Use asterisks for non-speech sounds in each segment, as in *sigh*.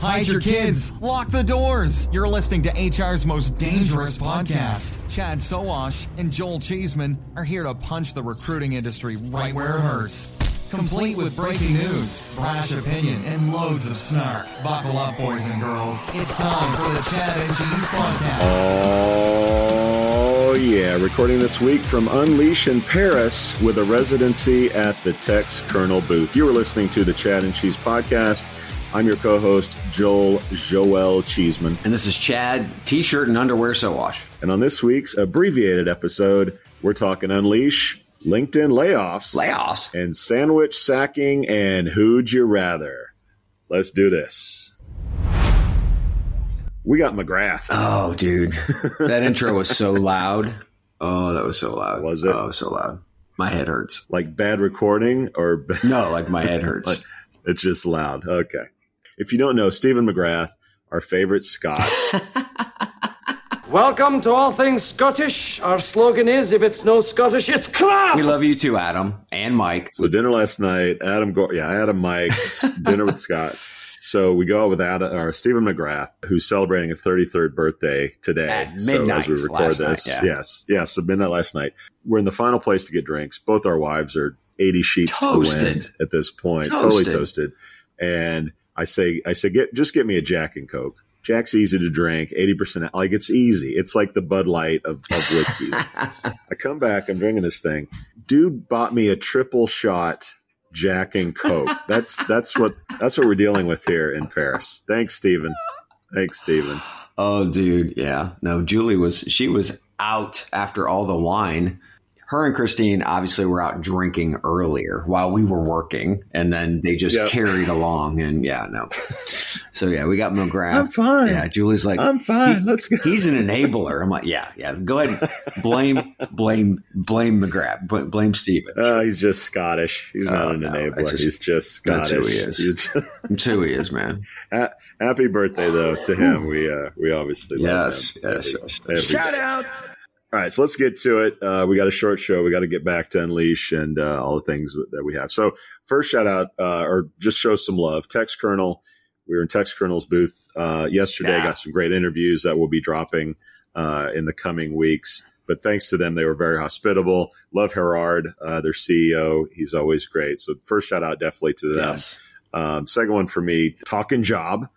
hide your kids, lock the doors. You're listening to HR's most dangerous podcast. Chad Sowash and Joel Cheeseman are here to punch the recruiting industry right where it hurts. Complete with breaking news, brash opinion, and loads of snark. Buckle up, boys and girls. It's time for the Chad and Cheese Podcast. Oh, yeah. Recording this week from Unleash in Paris with a residency at the Textkernel booth. You are listening to the Chad and Cheese Podcast. I'm your co host, Joel Joel Cheeseman. And this is Chad, t shirt and underwear Sowash. And on this week's abbreviated episode, we're talking Unleash, LinkedIn layoffs, Layoffs? and sandwich sacking, and who'd you rather? Let's do this. We got McGrath. Oh, dude. *laughs* That intro was so loud. Oh, that was so loud. Was it? Oh, so loud. My head hurts. Like bad recording or No, like my head hurts. *laughs* it's just loud. Okay. If you don't know, Stephen McGrath, our favorite Scot. *laughs* Welcome to All Things Scottish. Our slogan is if it's no Scottish, it's crap! we love you too, Adam and Mike. so dinner last night, Adam Go yeah, Adam Mike, *laughs* dinner with Scots. So we go out with Adam, or Stephen McGrath, who's celebrating a 33rd birthday today. At So midnight as we record last this, night, yeah. yes, yes, so midnight last night. We're in the final place to get drinks. Both our wives are 80 sheets to the Toasted. wind at this point, totally Toasted. toasted. And I say, I say, get just get me a Jack and Coke. Jack's easy to drink, 80%. Like it's easy. It's like the Bud Light of, of whiskeys. *laughs* I come back, I'm drinking this thing. Dude bought me a triple shot Jack and Coke. That's that's what that's what we're dealing with here in Paris. Thanks, Stephen. Thanks, Stephen. Oh, dude. Yeah. No, Julie was, she was out after all the wine. Her and Christine obviously were out drinking earlier while we were working, and then they just Yep. carried along. And yeah, no. So yeah, we got McGrath. I'm fine. Yeah, Julie's like, I'm fine. Let's go. he's an enabler. I'm like, yeah, yeah. Go ahead, blame, blame, blame McGrath, bl- blame Steven. Uh, he's just Scottish. He's not Oh, an no, enabler. just- he's just Scottish. that's who he is. *laughs* That's who he is, man. Ha- Happy birthday though to him. We uh, we obviously love Yes, him. yes, Every- yes. every Shout out. All right, so let's get to it. Uh, we got a short show. We got to get back to Unleash and uh, all the things that we have. So first, shout out uh, or just show some love. Textkernel. We were in Textkernel's booth uh, yesterday. Yeah. Got some great interviews that will be dropping uh, in the coming weeks. But thanks to them, they were very hospitable. Love Gerard, uh, their CEO. He's always great. So first shout out definitely to them. Yes. Um, second one for me, Talking Job.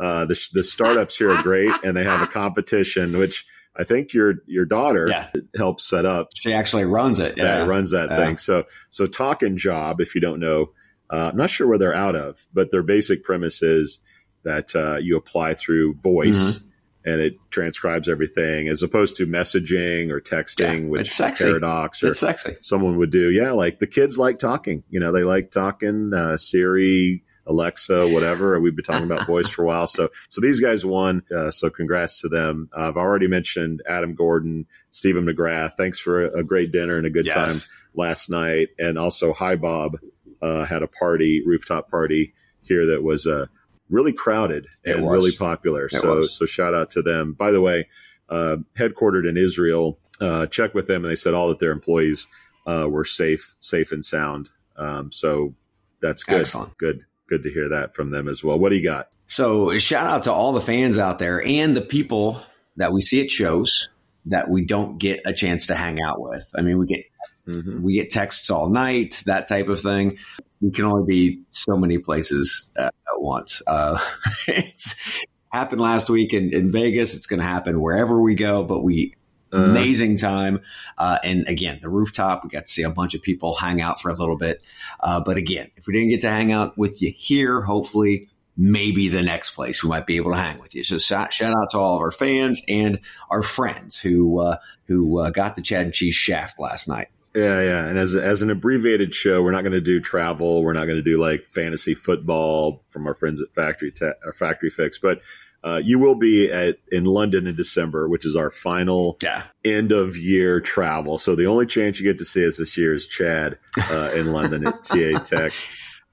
Uh, the, the startups here are great, and they have a competition, which I think your your daughter Yeah. helps set up She actually runs it. Yeah. that runs that Yeah. thing. So so Talking Job, if you don't know, uh, I'm not sure where they're out of, but their basic premise is that uh, you apply through voice. Mm-hmm. And it transcribes everything as opposed to messaging or texting, Yeah, which. Paradox or It's sexy. someone would do. Yeah, like the kids like talking. You know, they like talking. Uh, Siri, Alexa, whatever. We've been talking about voice for a while. So, so these guys won. Uh, so, congrats to them. Uh, I've already mentioned Adam Gordon, Stephen McGrath. Thanks for a, a great dinner and a good Yes. time last night. And also, HiBob uh, had a party, rooftop party here that was uh, really crowded It and was. really popular. so, was. so shout out to them. By the way, uh, headquartered in Israel. Uh, checked with them, and they said all that their employees uh, were safe, safe and sound. Um, so that's good. Excellent. Good, good to hear that from them as well. What do you got? So shout out to all the fans out there and the people that we see at shows that we don't get a chance to hang out with. I mean, we get Mhm. we get texts all night, that type of thing. We can only be so many places at, at once. Uh, *laughs* it's happened last week in, in Vegas. It's going to happen wherever we go, but we Uh, amazing time. Uh, and again, the rooftop, we got to see a bunch of people hang out for a little bit. Uh, but again, if we didn't get to hang out with you here, hopefully, maybe the next place we might be able to hang with you. So shout, out to all of our fans and our friends who uh, who uh, got the Chad and Cheese shaft last night. Yeah, yeah. And as as an abbreviated show, we're not going to do travel. We're not going to do like fantasy football from our friends at Factory Te- or Factory Fix. But uh, you will be at in London in December, which is our final Yeah, end of year travel. So the only chance you get to see us this year is Chad uh, in *laughs* London at TA Tech.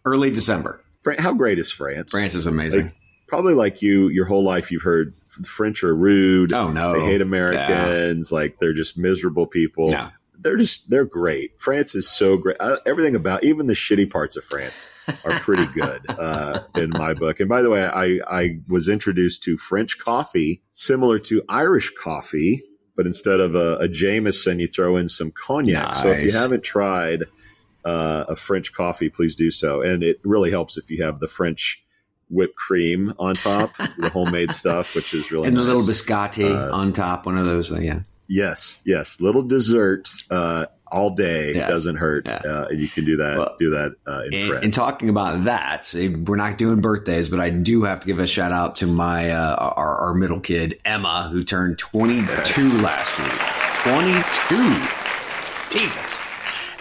early December. Fran- How great is France? France is amazing. Like, probably like you, your whole life you've heard French are rude. oh no, They hate Americans. Like they're just miserable people. No. They're just they're great. France is so great. Uh, everything about even the shitty parts of France are pretty good *laughs* uh, in my book. And by the way, I I was introduced to French coffee similar to Irish coffee, but instead of a, a Jameson, you throw in some cognac. Nice. So if you haven't tried uh, a French coffee, please do so. And it really helps if you have the French whipped cream on top, the homemade *laughs* stuff, which is really and the nice. little biscotti Uh, on top, one of those. Yeah. Yes, yes, little dessert uh, all day Yeah. doesn't hurt. Yeah. Uh, and you can do that. Well, do that uh, in And, France. and talking about that, we're not doing birthdays, but I do have to give a shout out to my uh, our, our middle kid Emma, who turned 22 Yes. last week. 22, Jesus,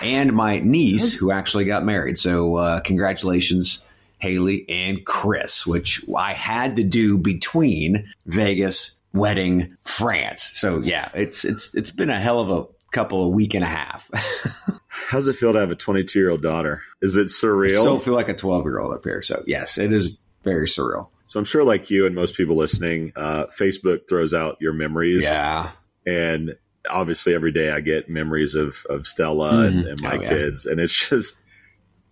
and my niece who actually got married. So uh, congratulations, Haley and Chris, which I had to do between Vegas, wedding, France. So yeah, it's it's it's been a hell of a couple of week and a half. *laughs* How's it feel to have a 22 year old daughter? Is it surreal? I still feel like a 12 year old up here. So, yes, it is very surreal. so I'm sure, like you and most people listening, uh, Facebook throws out your memories. Yeah. And obviously, every day I get memories of of Stella and, Mhm. and my Oh, yeah. kids, and it's just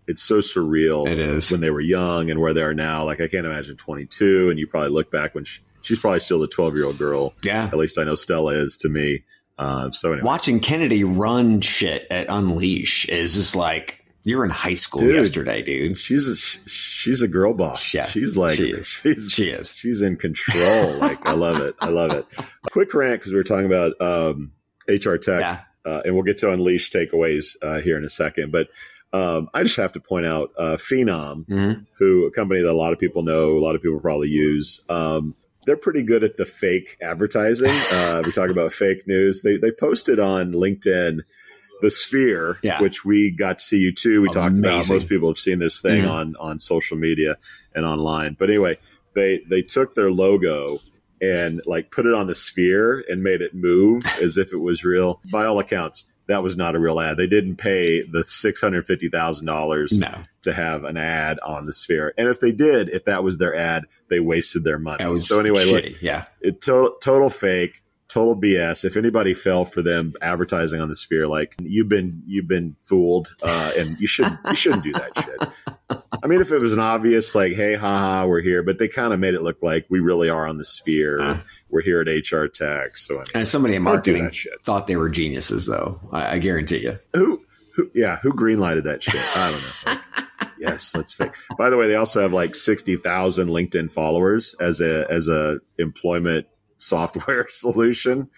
it's so surreal. It is. when they were young and where they are now. Like I can't imagine 22, and you probably look back when she, she's probably still the 12 year old girl. Yeah. At least I know Stella is to me. Uh, so anyway. Watching Kennedy run shit at Unleash is just like, you're in high school Dude. yesterday, dude. she's a, she's a girl boss. Yeah, she's like she is. she's She is. she's in control. *laughs* like I love it. I love it. A quick rant because we were talking about um, HR tech, Yeah. uh, and we'll get to unleash takeaways uh, here in a second. But um, I just have to point out uh, Phenom, Mhm. who a company that a lot of people know, a lot of people probably use. Um, they're pretty good at the fake advertising. *laughs* Uh, we talk about fake news. They they posted on LinkedIn the Sphere, Yeah. which we got to see you too. We talked about most people have seen this thing Mhm. on on social media and online. But anyway, they they took their logo and like put it on the sphere and made it move as if it was real. By all accounts, that was not a real ad. They didn't pay the six hundred fifty thousand dollars to have an ad on the sphere. And if they did, if that was their ad, they wasted their money. So anyway, look, yeah. it to- total fake, total BS. If anybody fell for them advertising on the sphere, like you've been you've been fooled, uh, and you shouldn't you shouldn't do that shit. I mean, if it was an obvious like, hey, haha, we're here, but they kind of made it look like we really are on the sphere. Uh. we're here at HR Tech. So anyway, And somebody in marketing that shit. thought they were geniuses, though. I, I guarantee you. who, who, yeah, who greenlighted that shit? I don't know. Like, *laughs* yes, that's fake. By the way, they also have like sixty thousand LinkedIn followers as a as a employment software *laughs* solution.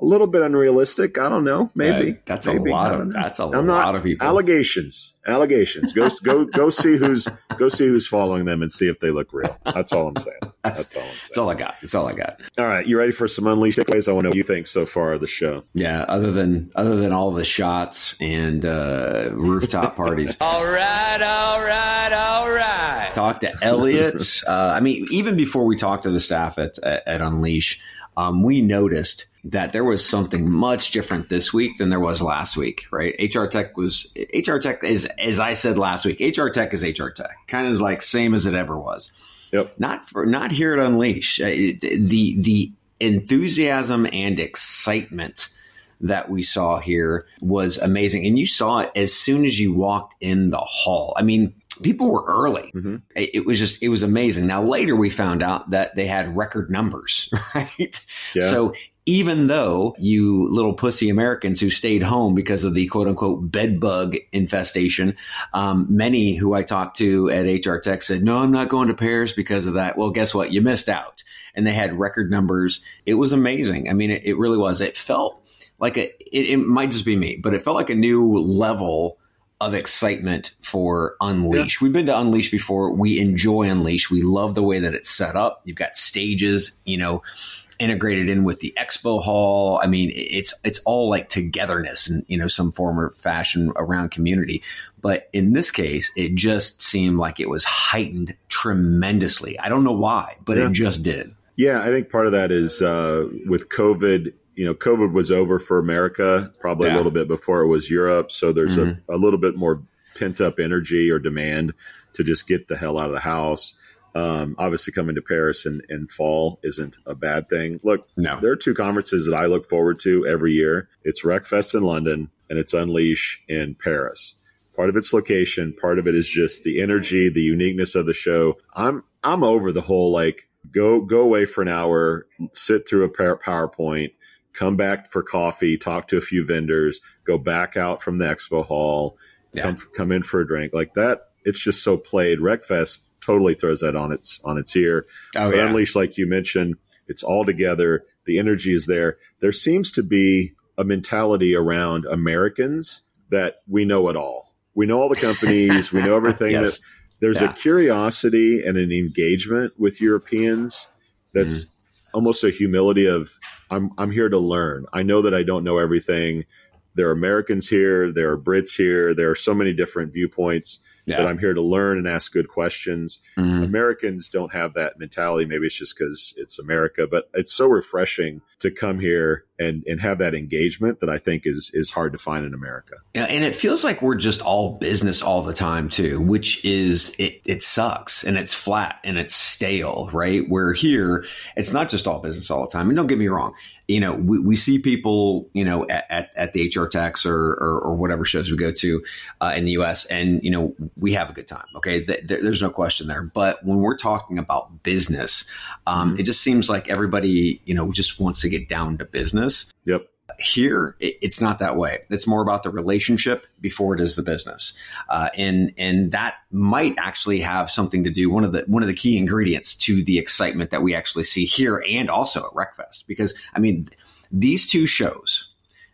A little bit unrealistic. I don't know. Maybe that's Maybe. a lot I don't of know. that's a I'm lot not of people. allegations. Allegations. Go go go see who's go see who's following them and see if they look real. That's all I'm saying. *laughs* That's, That's all I'm that's all I got. That's all I got. All right, you ready for some unleashed takeaways? I want to know what you think so far of the show. Yeah. Other than other than all the shots and uh, rooftop parties. *laughs* All right, all right, all right. talk to Elliot. Uh, I mean, even before we talked to the staff at at, at Unleash, um, we noticed that there was something much different this week than there was last week. Right? HR Tech was HR Tech is as I said last week. HR Tech is HR Tech. Kind of is like same as it ever was. Yep. Not for not here at Unleash. Uh, the the enthusiasm and excitement that we saw here was amazing. And you saw it as soon as you walked in the hall. I mean, people were early. Mhm. It, it was just, it was amazing. Now, later we found out that they had record numbers, *laughs* right? Yeah. So even though you little pussy Americans who stayed home because of the quote unquote bed bug infestation, um, many who I talked to at HR Tech said, no, I'm not going to Paris because of that. Well, guess what? You missed out. And they had record numbers. It was amazing. I mean, it, it really was. It felt like a, it, it might just be me, but it felt like a new level of excitement for Unleash. We've been to Unleash before. We enjoy Unleash. We love the way that it's set up. You've got stages, you know, integrated in with the expo hall. I mean, it's it's all like togetherness and you know some form or fashion around community. But in this case, it just seemed like it was heightened tremendously. I don't know why, but Yeah. it just did. Yeah, I think part of that is uh, with COVID. You know, COVID was over for America probably Yeah. a little bit before it was Europe. So there's Mhm. a, a little bit more pent up energy or demand to just get the hell out of the house. Um, obviously, coming to Paris in, in fall isn't a bad thing. Look, No. there are two conferences that I look forward to every year. It's RecFest in London and it's Unleash in Paris. Part of its location, part of it is just the energy, the uniqueness of the show. I'm I'm over the whole like go go away for an hour, sit through a PowerPoint, come back for coffee, talk to a few vendors, go back out from the expo hall, Yeah. come come in for a drink like that. It's just so played. RecFest totally throws that on its on its ear. Oh, But yeah. Unleash, like you mentioned, it's all together. The energy is there. There seems to be a mentality around Americans that we know it all. We know all the companies. we know everything. *laughs* Yes. That there's Yeah. a curiosity and an engagement with Europeans that's Mm-hmm. almost a humility of I'm I'm here to learn. I know that I don't know everything. There are Americans here. There are Brits here. There are so many different viewpoints Yeah. that I'm here to learn and ask good questions. Mhm. Americans don't have that mentality. Maybe it's just because it's America, but it's so refreshing to come here and, and have that engagement that I think is is hard to find in America. Yeah, and it feels like we're just all business all the time too, which is it it sucks and it's flat and it's stale, right? Where here it's not just all business all the time. And don't get me wrong, you know, we, we see people, you know, at, at, at the HR Techs or, or or whatever shows we go to uh, in the US and you know, we have a good time. Okay. Th- there- there's no question there. But when we're talking about business, um, it just seems like everybody, you know, just wants to get down to business Yep. here it's not that way. It's more about the relationship before it is the business. Uh, and and that might actually have something to do one of the one of the key ingredients to the excitement that we actually see here and also at recfest because i mean these two shows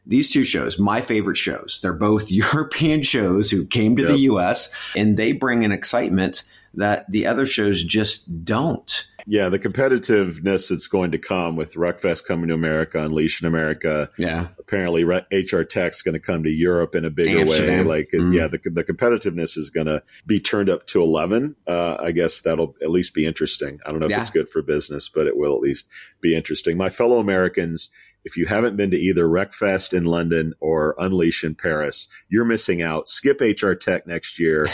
these two shows my favorite shows they're both *laughs* european shows who came to the us and they bring an excitement that the other shows just don't Yeah, the competitiveness that's going to come with RecFest coming to America, Unleash in America. yeah Apparently, Re- HR Tech's going to come to Europe in a bigger Amsterdam. way. Like, Mhm. yeah, the, the competitiveness is going to be turned up to 11. Uh, I guess that'll at least be interesting. I don't know if Yeah. it's good for business, but it will at least be interesting. My fellow Americans, if you haven't been to either RecFest in London or Unleash in Paris, you're missing out. Skip HR Tech next year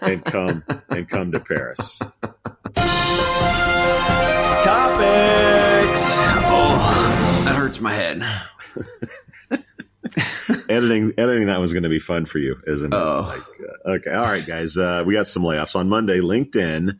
and come and come to Paris. *laughs* My head. *laughs* editing editing that was going to be fun for you, isn't it? Oh. Like, uh, okay, all right, guys. Uh, we got some layoffs on Monday. LinkedIn,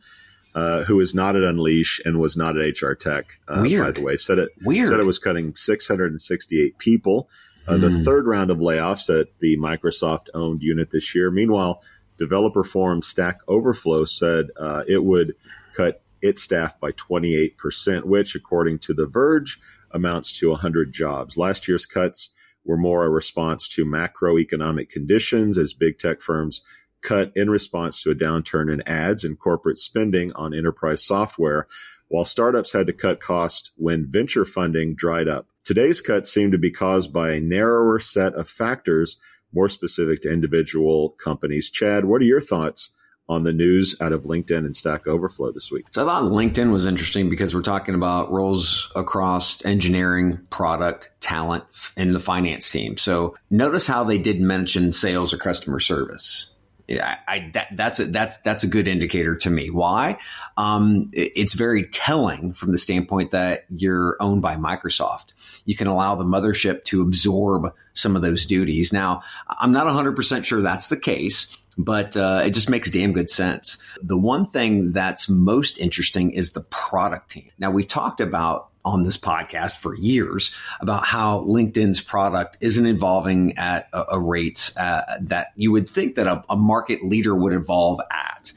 uh, who is not at Unleash and was not at HR Tech, uh, by the way, said it Weird. said it was cutting 668 people. Uh, The Hmm. third round of layoffs at the Microsoft owned unit this year. Meanwhile, developer forum Stack Overflow said uh, it would cut its staff by 28%, which, according to The Verge, amounts to 100 jobs. Last year's cuts were more a response to macroeconomic conditions as big tech firms cut in response to a downturn in ads and corporate spending on enterprise software, while startups had to cut costs when venture funding dried up. Today's cuts seem to be caused by a narrower set of factors, more specific to individual companies. Chad, what are your thoughts on the news out of LinkedIn and Stack Overflow this week? So I thought LinkedIn was interesting because we're talking about roles across engineering, product, talent, and the finance team. So notice how they did mention sales or customer service. Yeah, I, that, that's a, that's that's a good indicator to me. Why? Um, it- it's very telling from the standpoint that you're owned by Microsoft. You can allow the mothership to absorb some of those duties. Now, I'm not 100 percent sure that's the case but uh, it just makes damn good sense. The one thing that's most interesting is the product team. Now, we've talked about on this podcast for years about how LinkedIn's product isn't evolving at a, a rate uh, that you would think that a, a market leader would evolve at.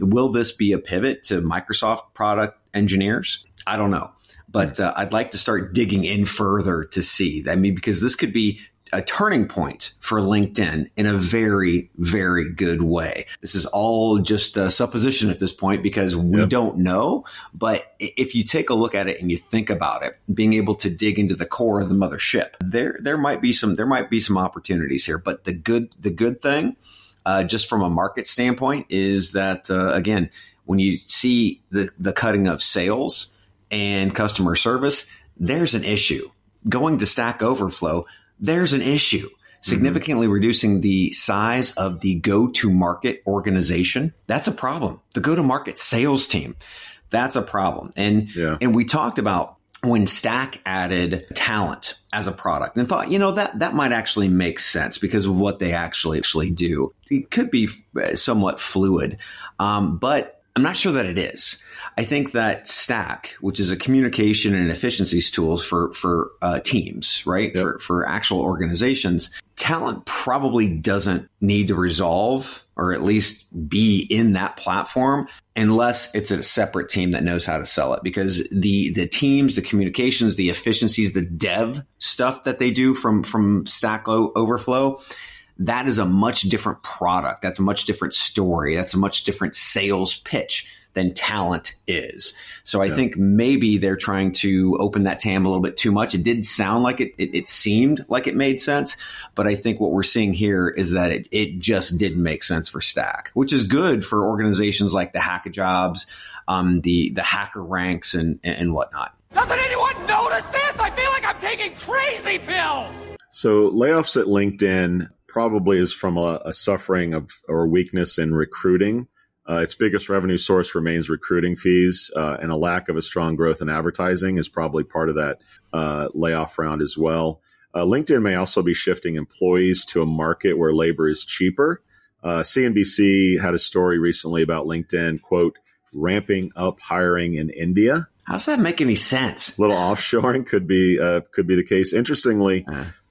Will this be a pivot to Microsoft product engineers? I don't know. But uh, I'd like to start digging in further to see. I mean, because this could be a turning point for LinkedIn in a very, very good way. This is all just a supposition at this point because we Yep. don't know. But if you take a look at it and you think about it, being able to dig into the core of the mothership, there there might be some there might be some opportunities here. But the good the good thing, uh, just from a market standpoint, is that uh, again, when you see the the cutting of sales and customer service, there's an issue. Going to Stack Overflow, there's an issue. significantly mm-hmm. reducing the size of the go to market organization. That's a problem. The go to market sales team. That's a problem. And, yeah. and we talked about when Stack added talent as a product and thought, you know, that, that might actually make sense because of what they actually actually do. It could be somewhat fluid. Um, but I'm not sure that it is. I think that Stack, which is a communication and efficiencies tools for for uh, teams, right, yep. for for actual organizations, talent probably doesn't need to resolve or at least be in that platform unless it's a separate team that knows how to sell it. Because the the teams the communications the efficiencies the dev stuff that they do from from stack overflow that is a much different product. That's a much different story. That's a much different sales pitch than talent is. So I yeah. think maybe they're trying to open that TAM a little bit too much. It did sound like it, it, it seemed like it made sense, but I think what we're seeing here is that it, it just didn't make sense for Stack, which is good for organizations like the Hackajobs, um, the, the Hacker Ranks and, and whatnot. Doesn't anyone notice this? I feel like I'm taking crazy pills. So layoffs at LinkedIn probably is from a, a suffering of or weakness in recruiting. Uh, its biggest revenue source remains recruiting fees, uh, and a lack of a strong growth in advertising is probably part of that uh, layoff round as well. Uh, LinkedIn may also be shifting employees to a market where labor is cheaper. CNBC uh, had a story recently about LinkedIn, quote, ramping up hiring in India. How does that make any sense? little offshoring could be uh, could be the case. Interestingly,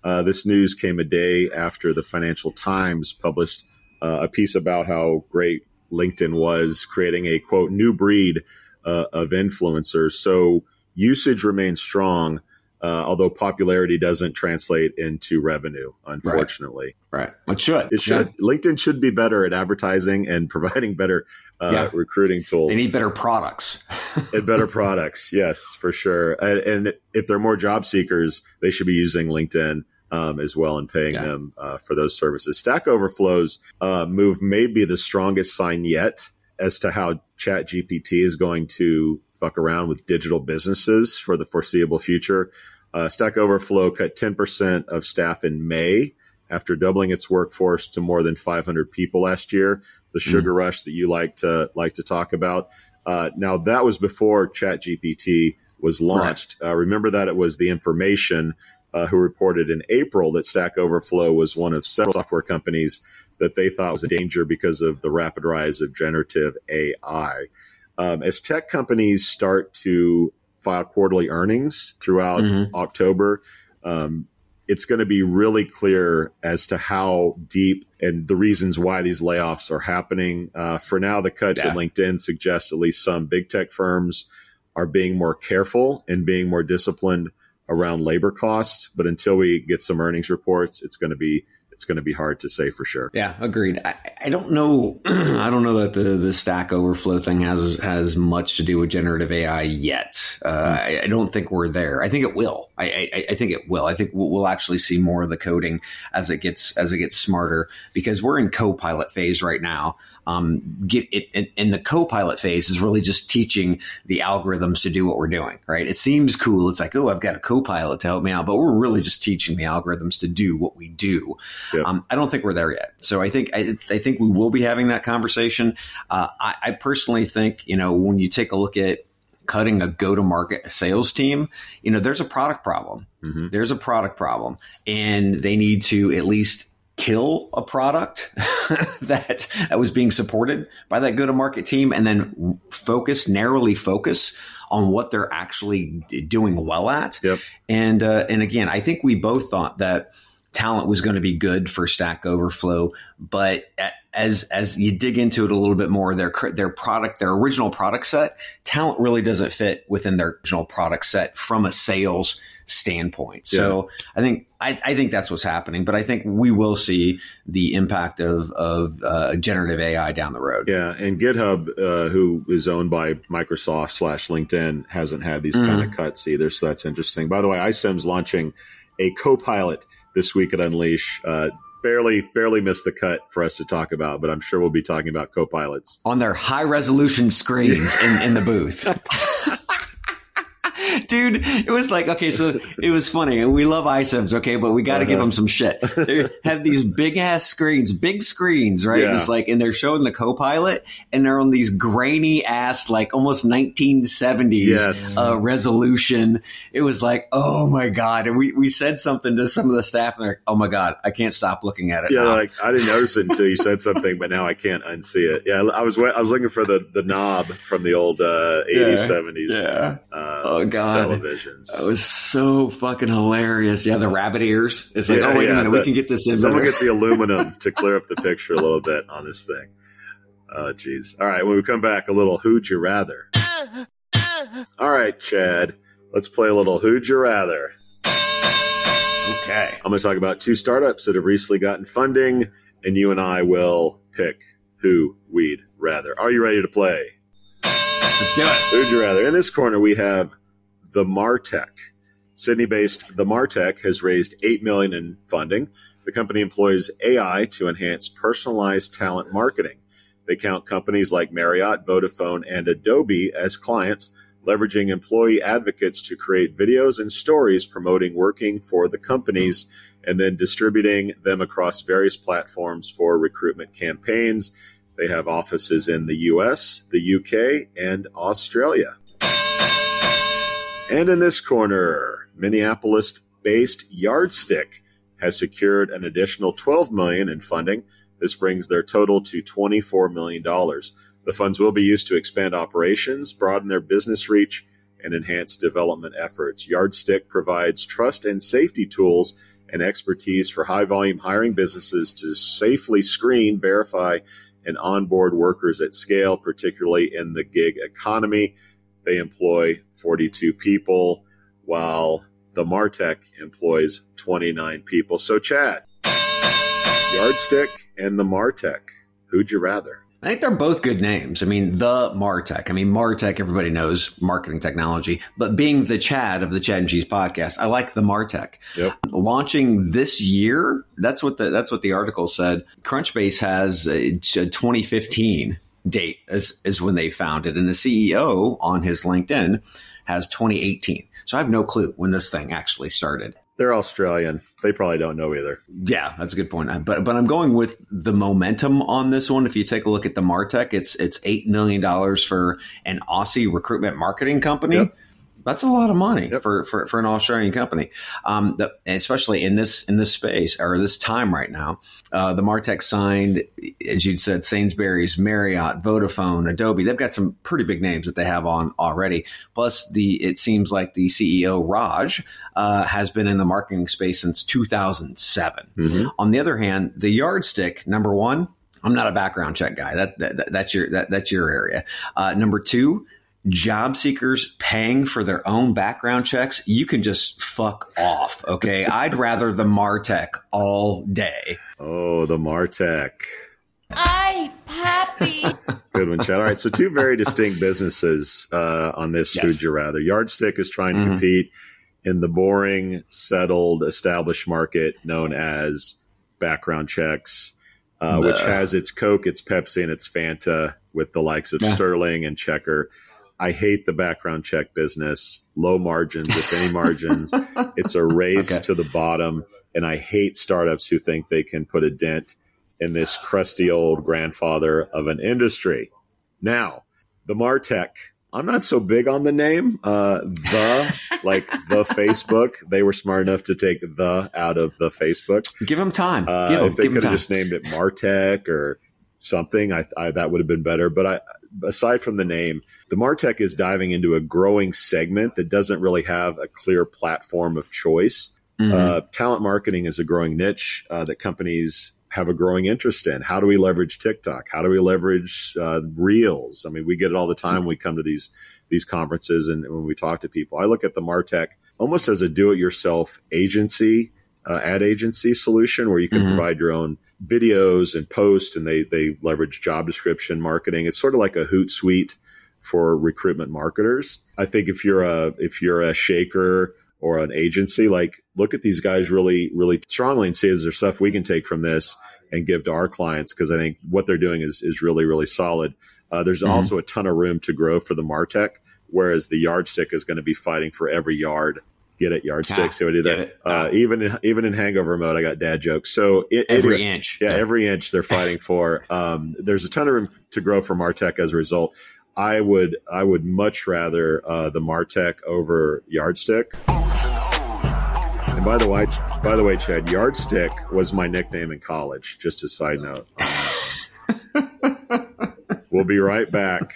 uh, this news came a day after the Financial Times published uh, a piece about how great LinkedIn was creating a quote new breed uh, of influencers. So usage remains strong, uh, although popularity doesn't translate into revenue, unfortunately. Right. right. It should. It should. Yeah. LinkedIn should be better at advertising and *laughs* providing better uh, yeah. recruiting tools. They need better products. *laughs* and better products, yes, for sure. And, and if they're more job seekers, they should be using LinkedIn um, as well and paying yeah. them uh, for those services. Stack Overflow's uh, move may be the strongest sign yet as to how Chat GPT is going to fuck around with digital businesses for the foreseeable future. Uh, Stack Overflow cut 10% of staff in May after doubling its workforce to more than 500 people last year. The mm. sugar mm. rush that you like to like to talk about. Uh, now that was before ChatGPT was launched. Right. Uh, remember that it was the information uh, who reported in April that Stack Overflow was one of several software companies that they thought was a danger because of the rapid rise of generative AI. Um, as tech companies start to file quarterly earnings throughout mm-hmm. October, um, it's going to be really clear as to how deep and the reasons why these layoffs are happening. Uh, for now, the cuts yeah. at LinkedIn suggest at least some big tech firms are being more careful and being more disciplined around labor costs. But until we get some earnings reports, it's going to be it's going to be hard to say for sure. Yeah, agreed. I, I don't know. *clears throat* I don't know that the the Stack Overflow thing has has much to do with generative AI yet. Uh, mm. I, I, don't think we're there. I think it will. I, I, I think it will. I think we'll, we'll, actually see more of the coding as it gets as it gets smarter because we're in co-pilot phase right now. Um, get it in, the co-pilot phase is really just teaching the algorithms to do what we're doing right? It seems cool. It's like oh i've got a co-pilot to help me out but we're really just teaching the algorithms to do what we do. Yep. um, i don't think we're there yet. So i think i, I think we will be having that conversation. Uh, I, I personally think you know when you take a look at cutting a go to market sales team, you know, there's a product problem. Mm-hmm. There's a product problem and they need to at least kill a product *laughs* that, that was being supported by that go to market team and then focus, narrowly focus on what they're actually doing well at. Yep. And, uh, and again, I think we both thought that talent was going to be good for Stack Overflow, but as as you dig into it a little bit more, their their product, their original product set, talent really doesn't fit within their original product set from a sales standpoint. Yeah. So I think I, I, think that's what's happening, but I think we will see the impact of of uh, generative AI down the road. Yeah, and GitHub, uh, who is owned by Microsoft slash LinkedIn, hasn't had these mm. kind of cuts either. So that's interesting. By the way, iCIMS launching a Copilot this week at Unleash. Uh, barely barely missed the cut for us to talk about, but I'm sure we'll be talking about co-pilots on their high resolution screens in, in the booth. *laughs* dude. It was like okay, so it was funny, and we love iCIMS, okay, but we got to uh-huh. give them some shit. They have these big ass screens, big screens, right? Yeah. It's like, and they're showing the Copilot, and they're on these grainy ass, like almost 1970s yes. uh, resolution. It was like, oh my god, and we we said something to some of the staff, and they're like, oh my god, I can't stop looking at it. Yeah, like I didn't notice it until you said *laughs* something, but now I can't unsee it. Yeah, I was I was looking for the the knob from the old uh, 80s, yeah. 70s. Yeah. Uh, oh god, televisions. That was so fucking hilarious. Yeah, the uh, rabbit ears. It's like, oh, yeah, oh wait yeah, a minute, we can get this in. Someone get the *laughs* aluminum to clear up the picture a little bit on this thing. Uh, oh, jeez. All right, when we come back, a little who'd you rather? All right, Chad, let's play a little who'd you rather. Okay. I'm going to talk about two startups that have recently gotten funding, and you and I will pick who we'd rather. Are you ready to play? Let's do it. Who'd you rather? In this corner, we have the Martec. Sydney-based the Martec has raised eight million in funding. The company employs AI to enhance personalized talent marketing. They count companies like Marriott, Vodafone, and Adobe as clients, leveraging employee advocates to create videos and stories promoting working for the companies and then distributing them across various platforms for recruitment campaigns. They have offices in the US, the UK, and Australia. And in this corner, Minneapolis based Yardstik has secured an additional 12 million in funding this brings their total to $24 million. The funds will be used to expand operations, broaden their business reach, and enhance development efforts. Yardstik provides trust and safety tools and expertise for high volume hiring businesses to safely screen, verify, and onboard workers at scale, particularly in the gig economy. They employ 42 people, while the Martec employs 29 people. So, Chad, Yardstik and the Martec. Who'd you rather? I think they're both good names. I mean, the Martec. I mean, Martech, everybody knows marketing technology, but being the Chad of the Chad and Cheese podcast, I like the Martec. Yep. Launching this year, that's what the that's what the article said. Crunchbase has a, a 2015 date as is when they founded, it and the CEO on his LinkedIn has 2018. So I have no clue when this thing actually started. They're Australian. They probably don't know either. Yeah, that's a good point. But but I'm going with the momentum on this one. If you take a look at the Martec, it's it's eight million dollars for an Aussie recruitment marketing company. Yep. That's a lot of money yep. for, for, for an Australian company, um, the, especially in this in this space or this time right now. Uh, the Martec signed, as you said, Sainsbury's, Marriott, Vodafone, Adobe. They've got some pretty big names that they have on already. Plus, the it seems like the CEO Raj uh, has been in the marketing space since 2007. Mm-hmm. On the other hand, the Yardstik number one. I'm not a background check guy. That, that that's your that, that's your area. Uh, number two job seekers paying for their own background checks, you can just fuck off. Okay. *laughs* I'd rather the Martec all day. Oh, the Martec. I happy. *laughs* Good one, Chad. All right. So, two very distinct *laughs* businesses uh, on this yes. Who'd You Rather. Yardstik is trying to mm-hmm. compete in the boring, settled, established market known as background checks. Uh, which has its Coke, its Pepsi, and its Fanta with the likes of yeah. Sterling and Checkr. I hate the background check business, low margins, if any margins. *laughs* it's a race okay. to the bottom. And I hate startups who think they can put a dent in this crusty old grandfather of an industry. Now, the Martec, I'm not so big on the name. Uh, the, like the *laughs* Facebook, they were smart enough to take the out of the Facebook. Give them time. Uh, give if they could have just named it Martec or something, I, I, that would have been better. But I, aside from the name, the Martec is diving into a growing segment that doesn't really have a clear platform of choice. Mm-hmm. Uh, talent marketing is a growing niche uh, that companies have a growing interest in. How do we leverage TikTok? How do we leverage uh, Reels? I mean, we get it all the time. We come to these these conferences and when we talk to people. I look at the Martec almost as a do-it-yourself agency, uh, ad agency solution where you can mm-hmm. provide your own videos and posts, and they they leverage job description marketing. It's sort of like a Hootsuite for recruitment marketers. I think if you're a if you're a shaker or an agency, like look at these guys really really strongly and see is there stuff we can take from this and give to our clients because I think what they're doing is is really really solid. Uh, there's mm-hmm. also a ton of room to grow for the Martec whereas the yardstick is going to be fighting for every yard. Get it, yardstick. Ah, what I there? it. Uh, even in, even in Hangover mode, I got dad jokes. So it, Every it- inch. yeah, every inch they're fighting for. *laughs* Um, there's a ton of room to grow for Martec as a result. I would I would much rather uh, the Martec over Yardstik. And by the way, by the way, Chad, Yardstick was my nickname in college. Just a side note. *laughs* we'll be right back.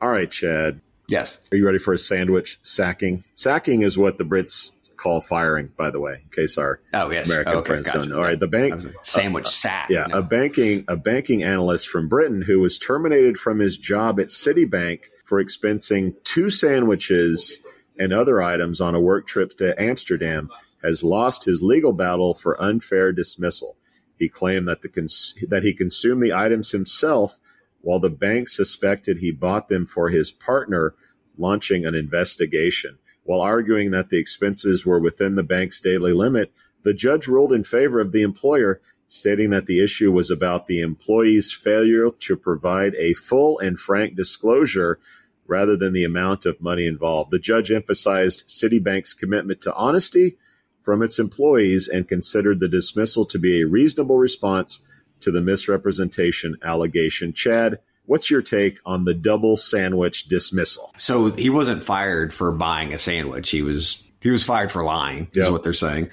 All right, Chad. Yes. Are you ready for a sandwich sacking? Sacking is what the Brits call firing, by the way, in case our Oh, yes. American Okay, friends gotcha. don't know. All right, the bank Sandwich uh, uh, sack. yeah, No. a banking a banking analyst from Britain who was terminated from his job at Citibank for expensing two sandwiches and other items on a work trip to Amsterdam has lost his legal battle for unfair dismissal. He claimed that the cons- that he consumed the items himself while the bank suspected he bought them for his partner, launching an investigation. While arguing that the expenses were within the bank's daily limit, the judge ruled in favor of the employer, stating that the issue was about the employee's failure to provide a full and frank disclosure rather than the amount of money involved. The judge emphasized Citibank's commitment to honesty from its employees and considered the dismissal to be a reasonable response to the misrepresentation allegation. Chad, what's your take on the double sandwich dismissal? So he wasn't fired for buying a sandwich. He was he was fired for lying. Is Yep. what they're saying.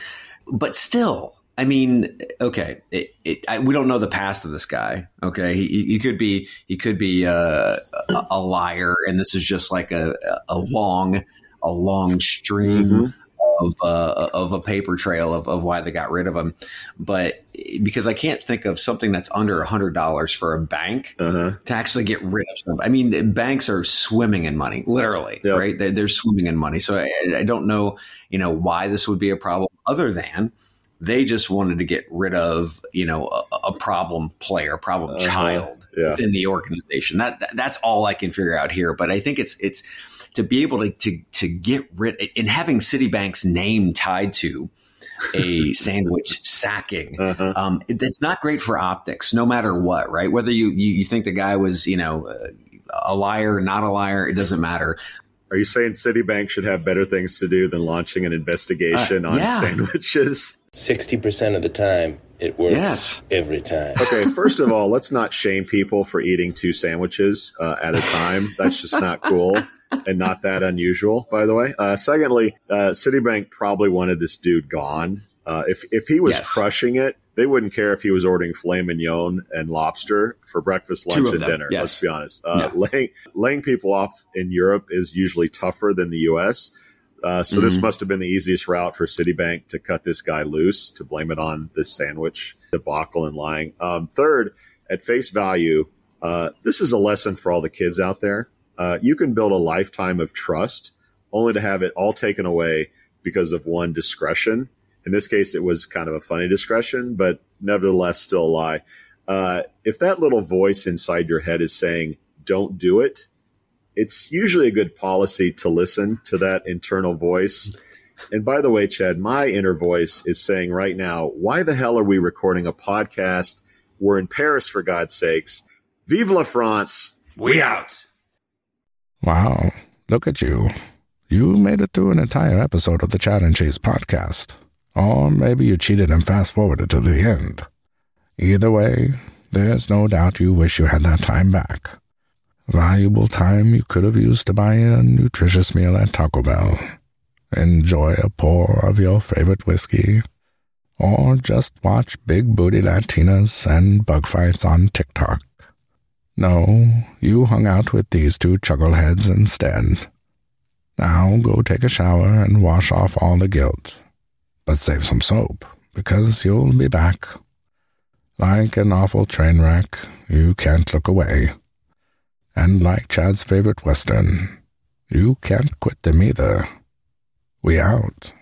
But still, I mean, okay, it, it, I, we don't know the past of this guy. Okay, he, he could be he could be uh, a, a liar, and this is just like a a long a long stream. Mhm. Of, uh, of a paper trail of, of why they got rid of him, but because I can't think of something that's under a hundred dollars for a bank Uh-huh. to actually get rid of. I mean, the banks are swimming in money, literally, Yep. right? They're, they're swimming in money. So I, I don't know, you know, why this would be a problem other than they just wanted to get rid of, you know, a, a problem player, a problem Uh-huh. child Yeah. within the organization. That, that that's all I can figure out here. But I think it's it's to be able to to to get rid and having Citibank's name tied to a *laughs* sandwich sacking Uh-huh. um, it- it's not great for optics, no matter what, right? Whether you, you, you think the guy was, you know, uh, a liar, not a liar, it doesn't matter. Are you saying Citibank should have better things to do than launching an investigation Uh, on yeah. sandwiches? 60% of the time, it works Yes. every time. Okay, *laughs* first of all, let's not shame people for eating two sandwiches uh, at a time. That's just not cool and not that unusual, by the way. Uh, secondly, uh, Citibank probably wanted this dude gone. Uh, if if he was Yes. crushing it, they wouldn't care if he was ordering filet mignon and lobster for breakfast, lunch, and them, dinner. yes. Let's be honest. Uh, No. laying laying people off in Europe is usually tougher than the U.S. Uh, so this Mhm. must have been the easiest route for Citibank to cut this guy loose, to blame it on this sandwich debacle and lying. Um, third, at face value, uh, this is a lesson for all the kids out there. Uh, you can build a lifetime of trust only to have it all taken away because of one discretion. In this case, it was kind of a funny discretion, but nevertheless, still a lie. Uh, if that little voice inside your head is saying, don't do it, it's usually a good policy to listen to that internal voice. And by the way, Chad, my inner voice is saying right now, why the hell are we recording a podcast? We're in Paris, for God's sakes. Vive la France. We out. Wow, look at you. You made it through an entire episode of the Chat and Chase podcast. Or maybe you cheated and fast forwarded to the end. Either way, there's no doubt you wish you had that time back. Valuable time you could have used to buy a nutritious meal at Taco Bell, enjoy a pour of your favorite whiskey, or just watch big booty Latinas and bug fights on TikTok. No, you hung out with these two chuckleheads instead. Now go take a shower and wash off all the guilt. But save some soap, because you'll be back. Like an awful train wreck, you can't look away. And like Chad's favorite Western, you can't quit them either. We out.